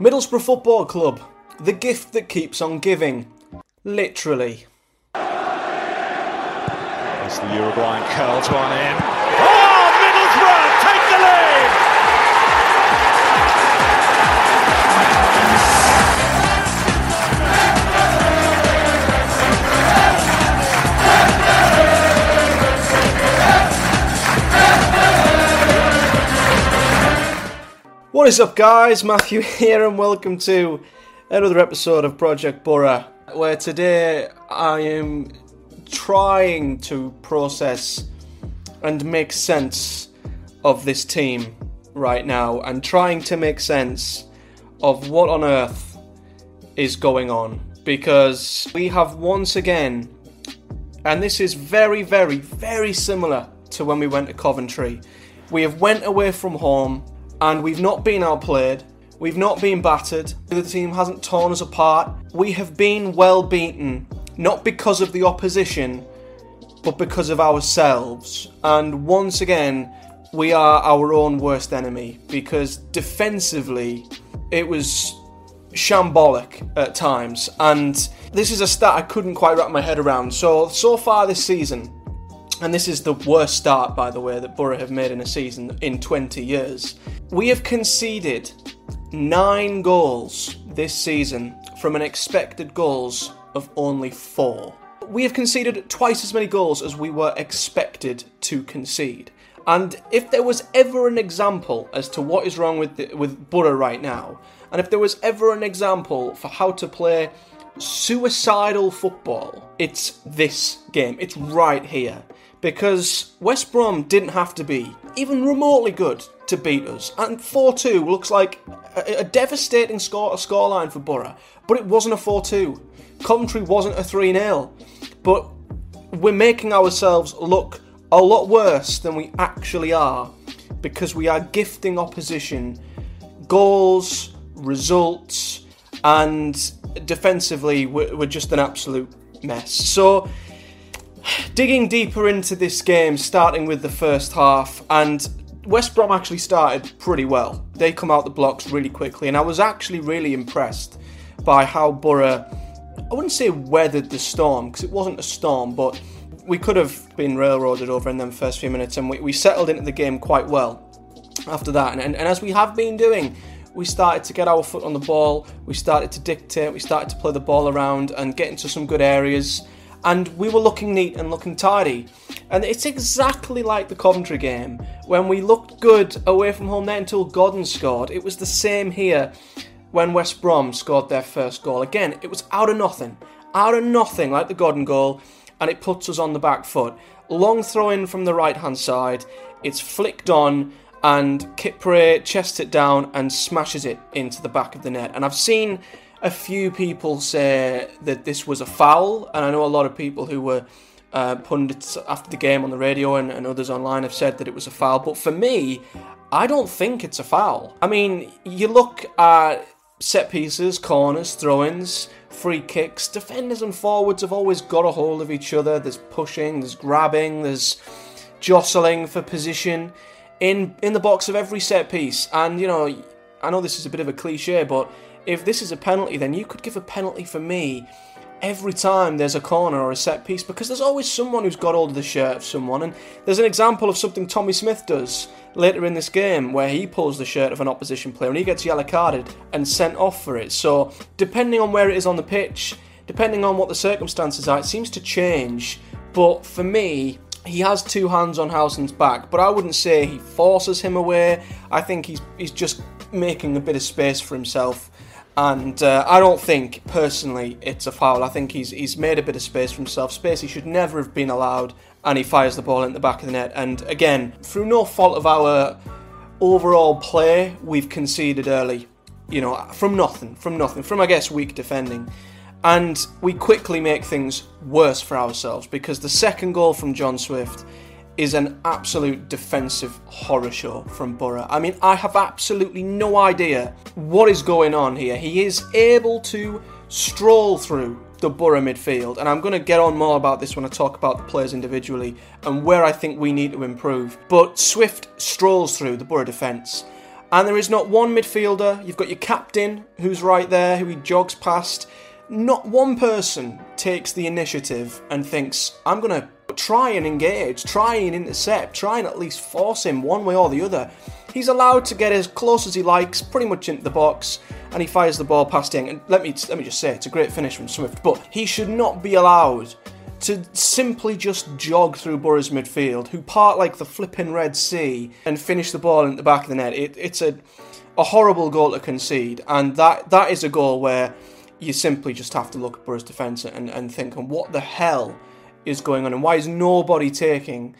Middlesbrough Football Club, the gift that keeps on giving. Literally. As the Uruguayan curls one in. What is up, guys? Matthew here, and welcome to another episode of Project Boro, where today I am trying to process and make sense of this team right now, and trying to make sense of what on earth is going on. Because we have once again, and this is very, very, very similar to when we went to Coventry. We have went away from home and we've not been outplayed. We've not been battered. The team hasn't torn us apart. We have been well beaten, not because of the opposition, but because of ourselves. And once again, we are our own worst enemy because defensively, it was shambolic at times. And this is a stat I couldn't quite wrap my head around. So, so far this season, and this is the worst start, by the way, that Boro have made in a season in 20 years. We have conceded nine goals this season from an expected goals of only four. We have conceded twice as many goals as we were expected to concede. And if there was ever an example as to what is wrong with the, with Boro right now, and if there was ever an example for how to play suicidal football, it's this game. It's right here because West Brom didn't have to be even remotely good to beat us, and 4-2 looks like a, a devastating score a scoreline for Boro, but it wasn't a 4-2. Coventry wasn't a 3-0, but we're making ourselves look a lot worse than we actually are because we are gifting opposition goals, results, and defensively we're, we're just an absolute mess. So digging deeper into this game, starting with the first half, and West Brom actually started pretty well. They come out the blocks really quickly, and I was actually really impressed by how Boro, I wouldn't say weathered the storm, because it wasn't a storm, but we could have been railroaded over in them first few minutes, and we, we settled into the game quite well after that. And, and, and as we have been doing, we started to get our foot on the ball, we started to dictate, we started to play the ball around and get into some good areas and we were looking neat and looking tidy. And it's exactly like the Coventry game when we looked good away from home there until Godden scored. It was the same here when West Brom scored their first goal. Again, it was out of nothing, out of nothing, like the Godden goal, and it puts us on the back foot. Long throw in from the right hand side, it's flicked on, and Kipre chests it down and smashes it into the back of the net. And I've seen a few people say that this was a foul, and I know a lot of people who were uh, pundits after the game on the radio and, and others online have said that it was a foul. But for me, I don't think it's a foul. I mean, you look at set pieces, corners, throw ins, free kicks. Defenders and forwards have always got a hold of each other. There's pushing, there's grabbing, there's jostling for position in in the box of every set piece. And you know, I know this is a bit of a cliche, but if this is a penalty, then you could give a penalty for me every time there's a corner or a set piece because there's always someone who's got hold of the shirt of someone. And there's an example of something Tommy Smith does later in this game where he pulls the shirt of an opposition player and he gets yellow carded and sent off for it. So, depending on where it is on the pitch, depending on what the circumstances are, it seems to change. But for me, he has two hands on Howson's back, but I wouldn't say he forces him away. I think he's he's just making a bit of space for himself and uh, I don't think personally it's a foul. I think he's he's made a bit of space for himself, space he should never have been allowed, and he fires the ball in the back of the net. And again, through no fault of our overall play, we've conceded early. You know, from nothing, from nothing, from I guess weak defending. And we quickly make things worse for ourselves because the second goal from John Swift is an absolute defensive horror show from Boro. I mean, I have absolutely no idea what is going on here. He is able to stroll through the Boro midfield, and I'm going to get on more about this when I talk about the players individually and where I think we need to improve. But Swift strolls through the Boro defence And there is not one midfielder. You've got your captain, who's right there, who he jogs past. Not one person takes the initiative and thinks, I'm going to try and engage, try and intercept, try and at least force him one way or the other. He's allowed to get as close as he likes, pretty much into the box, and he fires the ball past Dieng. And let me let me just say, it's a great finish from Swift, but he should not be allowed to simply just jog through Boro's midfield, who part like the flipping Red Sea and finish the ball in the back of the net. It, it's a a horrible goal to concede, and that that is a goal where you simply just have to look at Boro's defence and, and think, and what the hell is going on, and why is nobody taking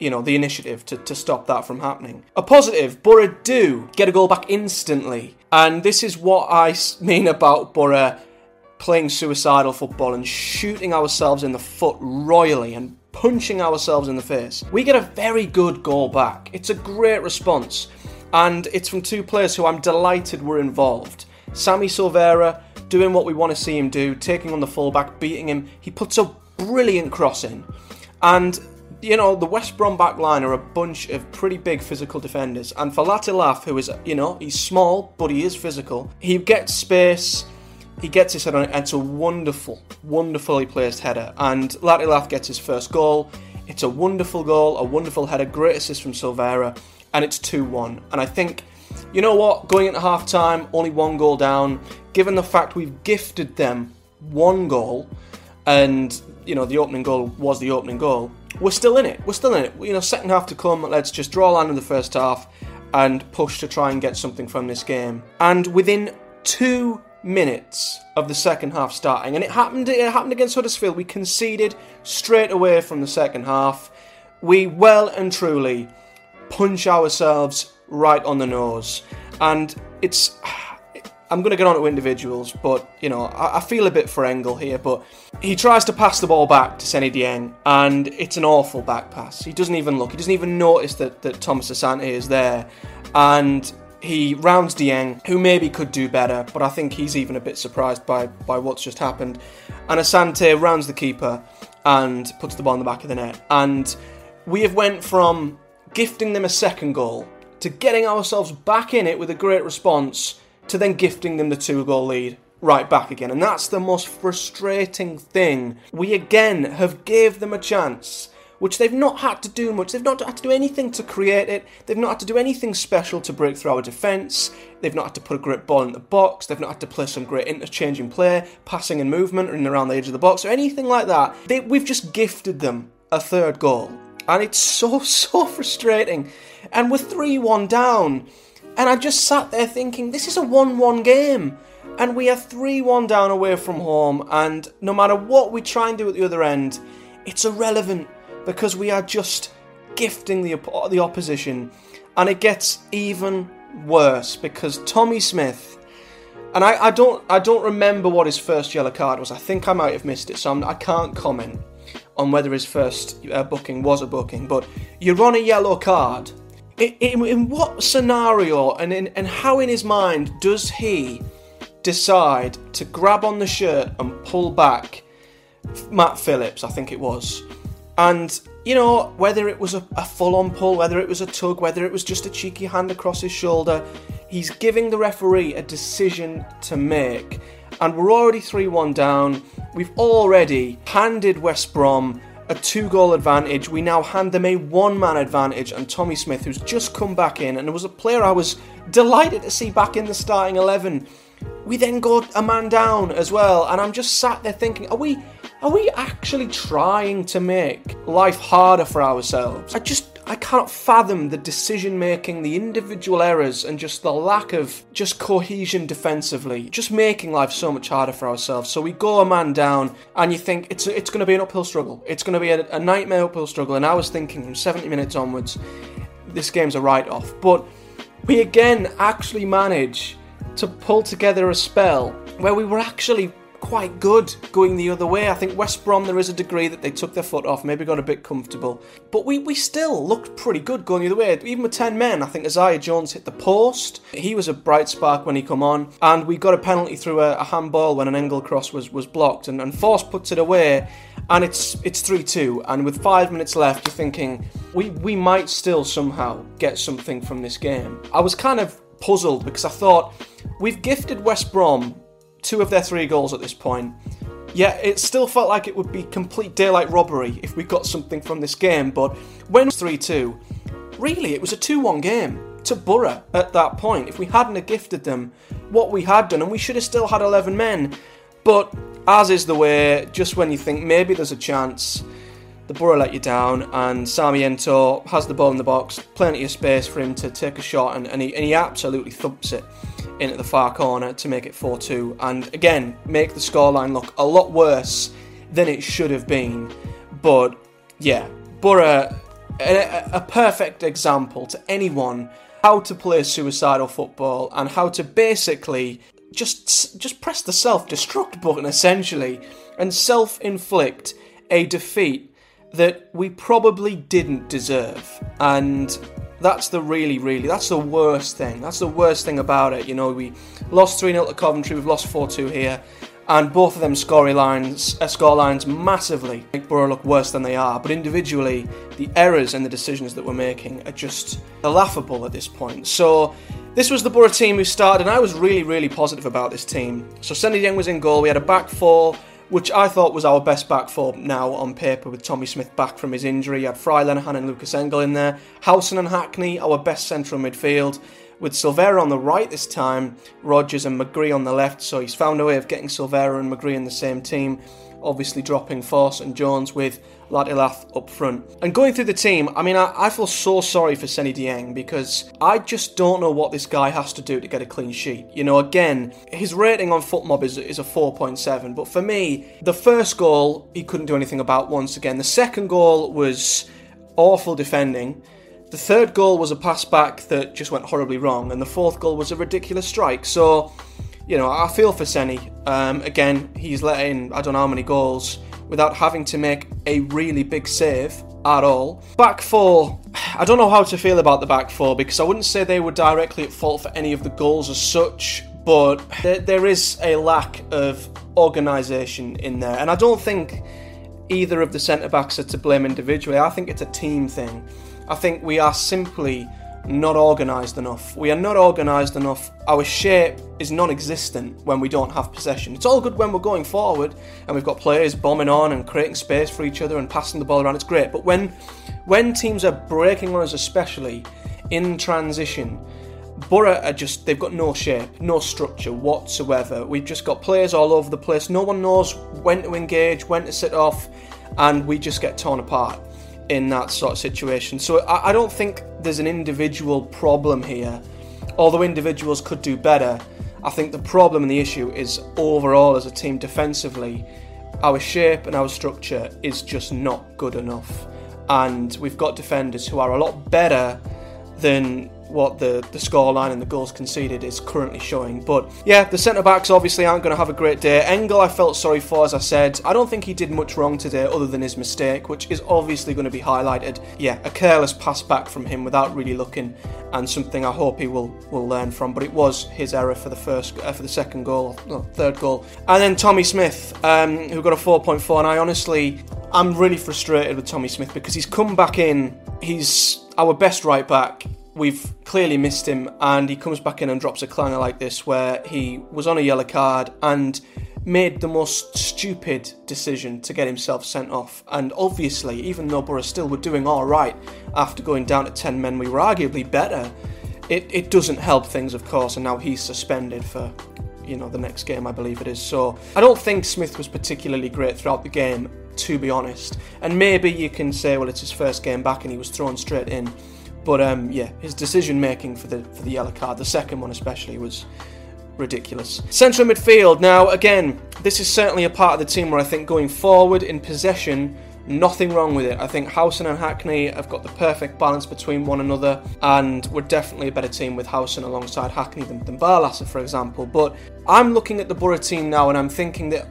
you know, the initiative to, to stop that from happening. A positive, Boro do get a goal back instantly. And this is what I mean about Boro playing suicidal football and shooting ourselves in the foot royally and punching ourselves in the face. We get a very good goal back. It's a great response. And it's from two players who I'm delighted were involved. Sammy Silvera doing what we want to see him do, taking on the fullback, beating him. He puts a brilliant crossing. And you know, the West Brom back line are a bunch of pretty big physical defenders. And for Latte Lath, who is, you know, he's small, but he is physical, he gets space, he gets his head on it, and it's a wonderful, wonderfully placed header. And Latte Lath gets his first goal. It's a wonderful goal, a wonderful header, great assist from Silvera, and it's 2 1. And I think, you know what, going into half time, only one goal down, given the fact we've gifted them one goal, and, you know, the opening goal was the opening goal we're still in it. We're still in it. You know, second half to come. Let's just draw line in the first half and push to try and get something from this game. And within two minutes of the second half starting, and it happened. It happened against Huddersfield. We conceded straight away from the second half. We well and truly punch ourselves right on the nose, and it's I'm going to get on to individuals, but you know, I, I, feel a bit for Engel here. But he tries to pass the ball back to Seny Dieng, and it's an awful back pass. He doesn't even look. He doesn't even notice that that Thomas Asante is there, and he rounds Dieng, who maybe could do better, but I think he's even a bit surprised by by what's just happened. And Asante rounds the keeper and puts the ball in the back of the net. And we have went from gifting them a second goal to getting ourselves back in it with a great response to then gifting them the two goal lead right back again. And that's the most frustrating thing. We again have gave them a chance which they've not had to do much. They've not had to do anything to create it. They've not had to do anything special to break through our defence. They've not had to put a great ball in the box. They've not had to play some great interchanging play, passing and movement, and around the edge of the box, or anything like that. They, we've just gifted them a third goal. And it's so, so frustrating. And we're 3 1 down. And I just sat there thinking, this is a 1 1 game. And we are 3 1 down away from home. And no matter what we try and do at the other end, it's irrelevant because we are just gifting the, the opposition. And it gets even worse because Tommy Smith. And I, I don't I don't remember what his first yellow card was. I think I might have missed it, so I'm, I can not comment on whether his first uh, booking was a booking. But you're on a yellow card in, in what scenario and in, and how in his mind does he decide to grab on the shirt and pull back Matt Phillips, I think it was. And, you know, whether it was a, a full on pull, whether it was a tug, whether it was just a cheeky hand across his shoulder, he's giving the referee a decision to make. And we're already 3 1 down. We've already handed West Brom a two goal advantage. We now hand them a one man advantage, and Tommy Smith, who's just come back in, and it was a player I was delighted to see back in the starting 11. We then go a man down as well, and I'm just sat there thinking, are we are we actually trying to make life harder for ourselves? I just I cannot fathom the decision making, the individual errors, and just the lack of just cohesion defensively, just making life so much harder for ourselves. So we go a man down, and you think it's it's going to be an uphill struggle. It's going to be a, a nightmare uphill struggle. And I was thinking from 70 minutes onwards, this game's a write off. But we again actually manage to pull together a spell where we were actually quite good going the other way. I think West Brom, there is a degree that they took their foot off, maybe got a bit comfortable. But we, we still looked pretty good going the other way. Even with 10 men, I think Isaiah Jones hit the post. He was a bright spark when he come on. And we got a penalty through a, a handball when an Engel cross was, was blocked. And, and Forss puts it away. And it's it's 3 2. And with five minutes left, you're thinking, we, we might still somehow get something from this game. I was kind of puzzled because I thought we've gifted West Brom two of their three goals at this point. Yet it still felt like it would be complete daylight robbery if we got something from this game. But when it was 3 2, really it was a 2 1 game to Boro at that point. If we hadn't have gifted them what we had done, and we should have still had 11 men. But as is the way, just when you think maybe there's a chance, the Boro let you down, and Sarmiento has the ball in the box, plenty of space for him to take a shot, and, and, he, and he absolutely thumps it into the far corner to make it 4 2, and again, make the scoreline look a lot worse than it should have been. But yeah, Boro, a, a perfect example to anyone how to play suicidal football and how to basically just just press the self-destruct button essentially and self-inflict a defeat that we probably didn't deserve and that's the really really that's the worst thing that's the worst thing about it you know we lost 3-0 to Coventry we've lost 4-2 here and both of them scoring lines, uh, score lines massively make Boro look worse than they are. But individually, the errors and the decisions that we're making are just laughable at this point. So this was the Boro team who started, and I was really, really positive about this team. So Seny Dieng was in goal. We had a back four, which I thought was our best back four now on paper, with Tommy Smith back from his injury. You had Fry Lenihan and Lukas Engel in there. Howson and Hackney, our best central midfield with Silvera on the right this time, Rogers and McGree on the left. So he's found a way of getting Silvera and McGree in the same team, obviously dropping Forss and Jones with Lath up front. And going through the team, I mean, I, I feel so sorry for Seny Dieng because I just don't know what this guy has to do to get a clean sheet. You know, again, his rating on FotMob is, is a 4.7, but for me, the first goal he couldn't do anything about once again. The second goal was awful defending. The third goal was a pass back that just went horribly wrong, and the fourth goal was a ridiculous strike. So, you know, I feel for Seny. Um, again, he's letting I don't know how many goals without having to make a really big save at all. Back four, I don't know how to feel about the back four because I wouldn't say they were directly at fault for any of the goals as such, but there, there is a lack of organisation in there, and I don't think either of the centre backs are to blame individually. I think it's a team thing. I think we are simply not organised enough. We are not organised enough. Our shape is non existent when we don't have possession. It's all good when we're going forward and we've got players bombing on and creating space for each other and passing the ball around. It's great. But when, when teams are breaking on us, especially in transition, Boro are just, they've got no shape, no structure whatsoever. We've just got players all over the place. No one knows when to engage, when to sit off, and we just get torn apart in that sort of situation. So I, I don't think there's an individual problem here, although individuals could do better. I think the problem and the issue is overall as a team defensively, our shape and our structure is just not good enough. And we've got defenders who are a lot better than what the, the scoreline and the goals conceded is currently showing. But yeah, the centre backs obviously aren't going to have a great day. Engel, I felt sorry for, as I said. I don't think he did much wrong today other than his mistake, which is obviously going to be highlighted. Yeah, a careless pass back from him without really looking, and something I hope he will, will learn from. But it was his error for the first, uh, for the second goal, no, third goal. And then Tommy Smith, um, who got a 4.4, and I honestly, I'm really frustrated with Tommy Smith because he's come back in. He's our best right back we've clearly missed him, and he comes back in and drops a clanger like this, where he was on a yellow card and made the most stupid decision to get himself sent off. And obviously, even though Borough still were doing all right after going down to 10 men, we were arguably better. It, it doesn't help things, of course, and now he's suspended for you know the next game, I believe it is. So I don't think Smith was particularly great throughout the game, to be honest. And maybe you can say, well, it's his first game back and he was thrown straight in. But um, yeah, his decision making for the for the yellow card, the second one especially, was ridiculous. Central midfield. Now, again, this is certainly a part of the team where I think going forward in possession, nothing wrong with it. I think Howson and Hackney have got the perfect balance between one another, and we're definitely a better team with Howson alongside Hackney than, than Barlaser, for example. But I'm looking at the Boro team now, and I'm thinking that,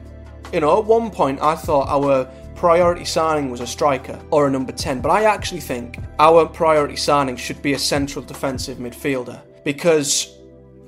you know, at one point I thought our priority signing was a striker or a number 10, but I actually think our priority signing should be a central defensive midfielder because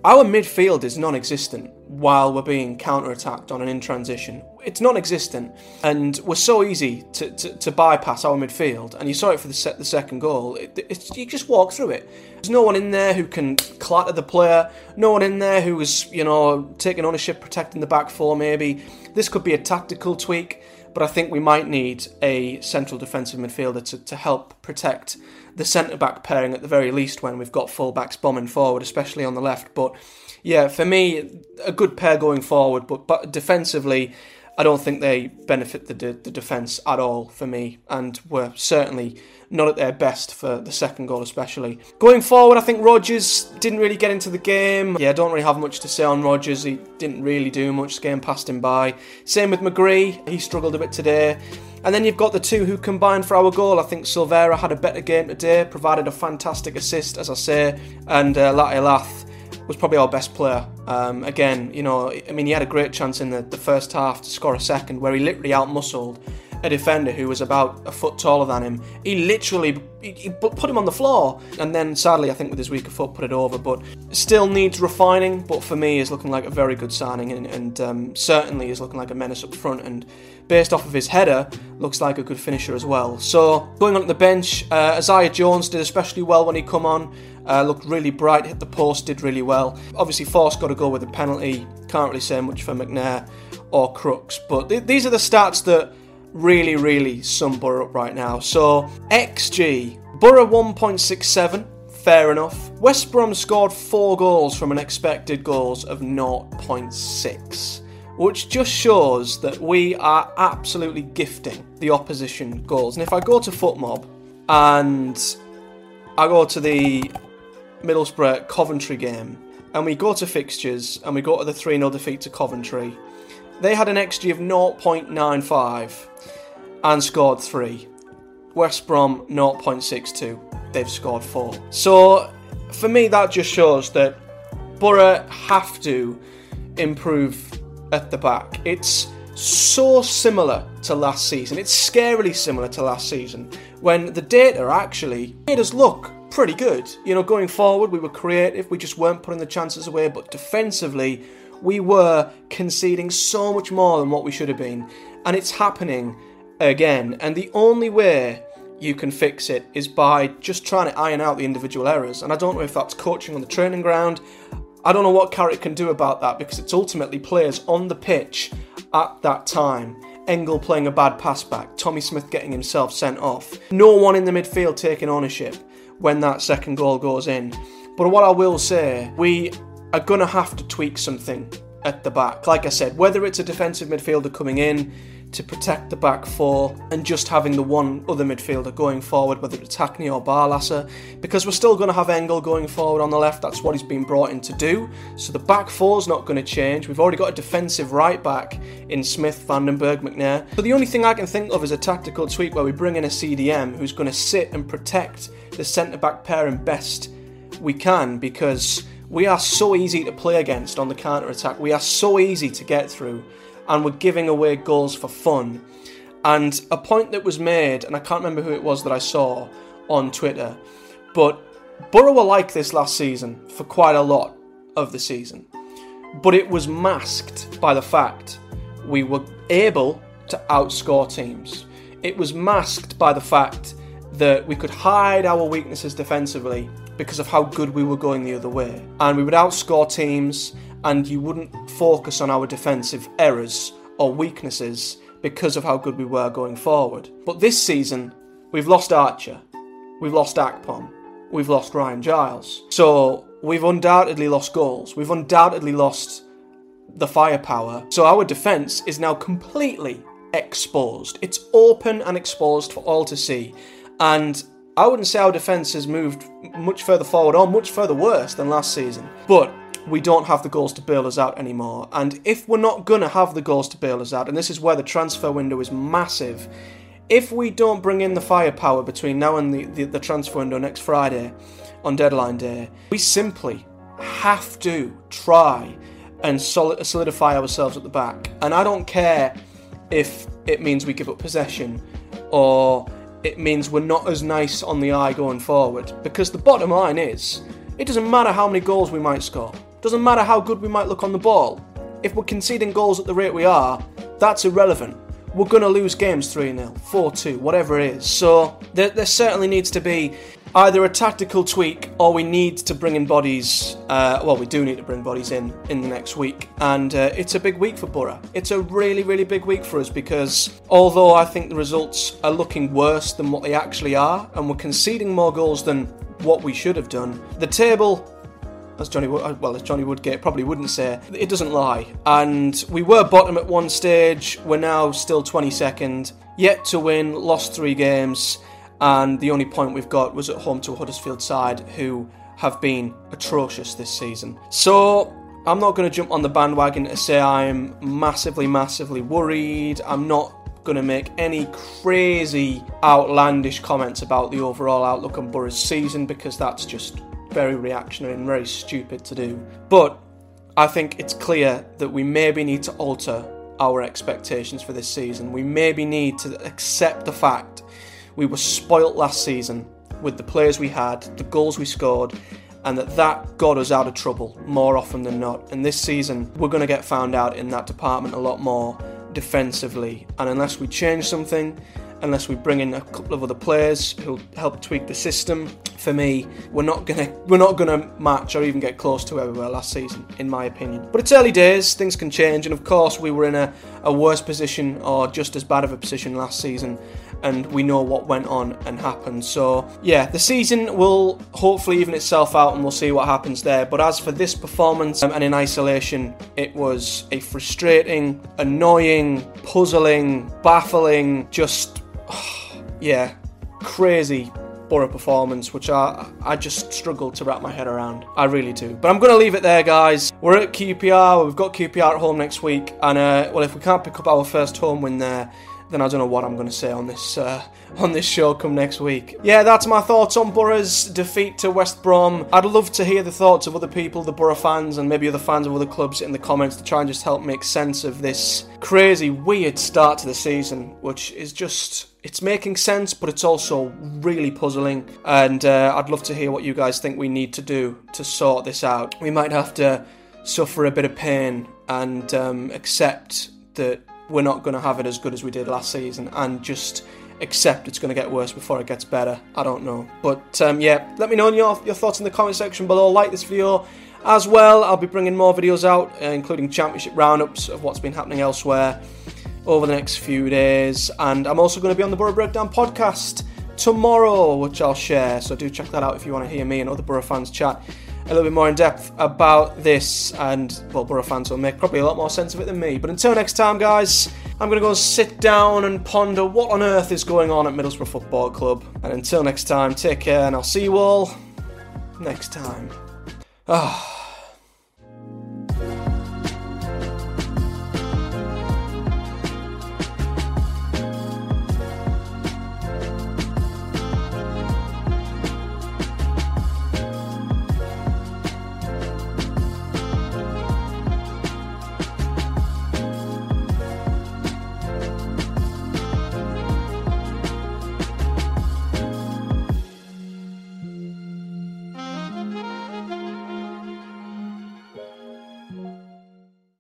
Our midfield is non existent while we're being counter attacked on an in transition. It's non existent, and we're so easy to, to, to, bypass our midfield. And you saw it for the, the second goal. It, you just walk through it. There's no one in there who can clatter the player, no one in there who is, you know, taking ownership, protecting the back four maybe. This could be a tactical tweak but I think we might need a central defensive midfielder to, to help protect the centre back pairing at the very least when we've got full backs bombing forward, especially on the left. But yeah, for me, a good pair going forward, but, but defensively, I don't think they benefit the, the defence at all for me, and were certainly not at their best for the second goal, especially. Going forward, I think Rogers didn't really get into the game. Yeah, I don't really have much to say on Rogers. He didn't really do much. The game passed him by. Same with McGree. He struggled a bit today. And then you've got the two who combined for our goal. I think Silvera had a better game today, provided a fantastic assist, as I say, and uh, Lath was probably our best player. Um, again, you know, I mean, he had a great chance in the, the first half to score a second where he literally outmuscled a defender who was about a foot taller than him. He literally he, put him on the floor, and then sadly, I think with his weaker foot, put it over. But still needs refining. But for me, is looking like a very good signing, and, and um, certainly is looking like a menace up front. And based off of his header, looks like a good finisher as well. So going on the bench, uh, Isaiah Jones did especially well when he come on. Uh, looked really bright, hit the post, did really well. Obviously, Forss got to go with a penalty. Can't really say much for McNair or Crooks, but th- these are the stats that really, really sum Boro up right now. So, XG, Boro 1.67, fair enough. West Brom scored four goals from an expected goals of 0.6, which just shows that we are absolutely gifting the opposition goals. And if I go to FotMob and I go to the Middlesbrough Coventry game, and we go to fixtures and we go to the 3 0 defeat to Coventry, they had an XG of 0.95 and scored 3. West Brom 0.62, they've scored 4. So for me, that just shows that Boro have to improve at the back. It's so similar to last season. It's scarily similar to last season when the data actually made us look pretty good. You know, going forward, we were creative, we just weren't putting the chances away, but defensively, we were conceding so much more than what we should have been. And it's happening again. And the only way you can fix it is by just trying to iron out the individual errors. And I don't know if that's coaching on the training ground. I don't know what Carrick can do about that because it's ultimately players on the pitch at that time. Engel playing a bad pass back, Tommy Smith getting himself sent off, no one in the midfield taking ownership when that second goal goes in. But what I will say, we are going to have to tweak something at the back. Like I said, whether it's a defensive midfielder coming in to protect the back four and just having the one other midfielder going forward, whether it's Hackney or Barlaser, because we're still going to have Engel going forward on the left. That's what he's been brought in to do. So the back four's not going to change. We've already got a defensive right back in Smith, Van den Berg, McNair. So the only thing I can think of is a tactical tweak where we bring in a CDM who's going to sit and protect the centre back pairing best we can because we are so easy to play against on the counter attack. We are so easy to get through and we're giving away goals for fun. And a point that was made, and I can't remember who it was that I saw on Twitter, but Boro were like this last season for quite a lot of the season. But it was masked by the fact we were able to outscore teams. It was masked by the fact that we could hide our weaknesses defensively because of how good we were going the other way. And we would outscore teams and you wouldn't focus on our defensive errors or weaknesses because of how good we were going forward. But this season, we've lost Archer, we've lost Akpom, we've lost Ryan Giles. So we've undoubtedly lost goals, we've undoubtedly lost the firepower. So our defence is now completely exposed. It's open and exposed for all to see. And I wouldn't say our defence has moved much further forward or much further worse than last season. But we don't have the goals to bail us out anymore. And if we're not going to have the goals to bail us out, and this is where the transfer window is massive, if we don't bring in the firepower between now and the, the, the transfer window next Friday on deadline day, we simply have to try and solidify ourselves at the back. And I don't care if it means we give up possession or it means we're not as nice on the eye going forward. Because the bottom line is, it doesn't matter how many goals we might score Doesn't matter how good we might look on the ball. If we're conceding goals at the rate we are, that's irrelevant. We're going to lose games 3 0, 4 2, whatever it is. So there, there certainly needs to be either a tactical tweak or we need to bring in bodies. Uh, well, we do need to bring bodies in in the next week, and uh, it's a big week for Boro. It's a really, really big week for us because although I think the results are looking worse than what they actually are, and we're conceding more goals than what we should have done, the table. As Johnny, well, as Johnny Woodgate probably wouldn't say, it doesn't lie. And we were bottom at one stage. We're now still 22nd, yet to win, lost three games and the only point we've got was at home to Huddersfield side who have been atrocious this season. So I'm not going to jump on the bandwagon to say I'm massively, massively worried. I'm not going to make any crazy, outlandish comments about the overall outlook on Boro's season because that's just very reactionary and very stupid to do. But I think it's clear that we maybe need to alter our expectations for this season. We maybe need to accept the fact we were spoilt last season with the players we had, the goals we scored, and that that got us out of trouble more often than not. And this season, we're going to get found out in that department a lot more defensively. And unless we change something, unless we bring in a couple of other players who'll help tweak the system. For me, we're not gonna we're not gonna match or even get close to where we were last season, in my opinion. But it's early days, things can change, and of course we were in a, a worse position or just as bad of a position last season and we know what went on and happened. So, yeah, the season will hopefully even itself out and we'll see what happens there. But as for this performance um, and in isolation, it was a frustrating, annoying, puzzling, baffling, just, yeah, crazy Boro performance, which I I just struggle to wrap my head around. I really do. But I'm going to leave it there, guys. We're at QPR. We've got QPR at home next week, and uh, well, if we can't pick up our first home win there then I don't know what I'm going to say on this uh, on this show come next week. Yeah, that's my thoughts on Boro's defeat to West Brom. I'd love to hear the thoughts of other people, the Boro fans, and maybe other fans of other clubs in the comments to try and just help make sense of this crazy, weird start to the season, which is just it's making sense, but it's also really puzzling. And uh, I'd love to hear what you guys think we need to do to sort this out. We might have to suffer a bit of pain and um, accept that we're not going to have it as good as we did last season and just accept it's going to get worse before it gets better. I don't know. But um, yeah, let me know your, your thoughts in the comment section below. Like this video as well. I'll be bringing more videos out, uh, including championship roundups of what's been happening elsewhere over the next few days. And I'm also going to be on the Boro Breakdown podcast tomorrow, which I'll share. So do check that out if you want to hear me and other Boro fans chat a little bit more in depth about this, and well, Boro fans will make probably a lot more sense of it than me. But until next time, guys, I'm going to go and sit down and ponder what on earth is going on at Middlesbrough Football Club. And until next time, take care, and I'll see you all next time. Ah.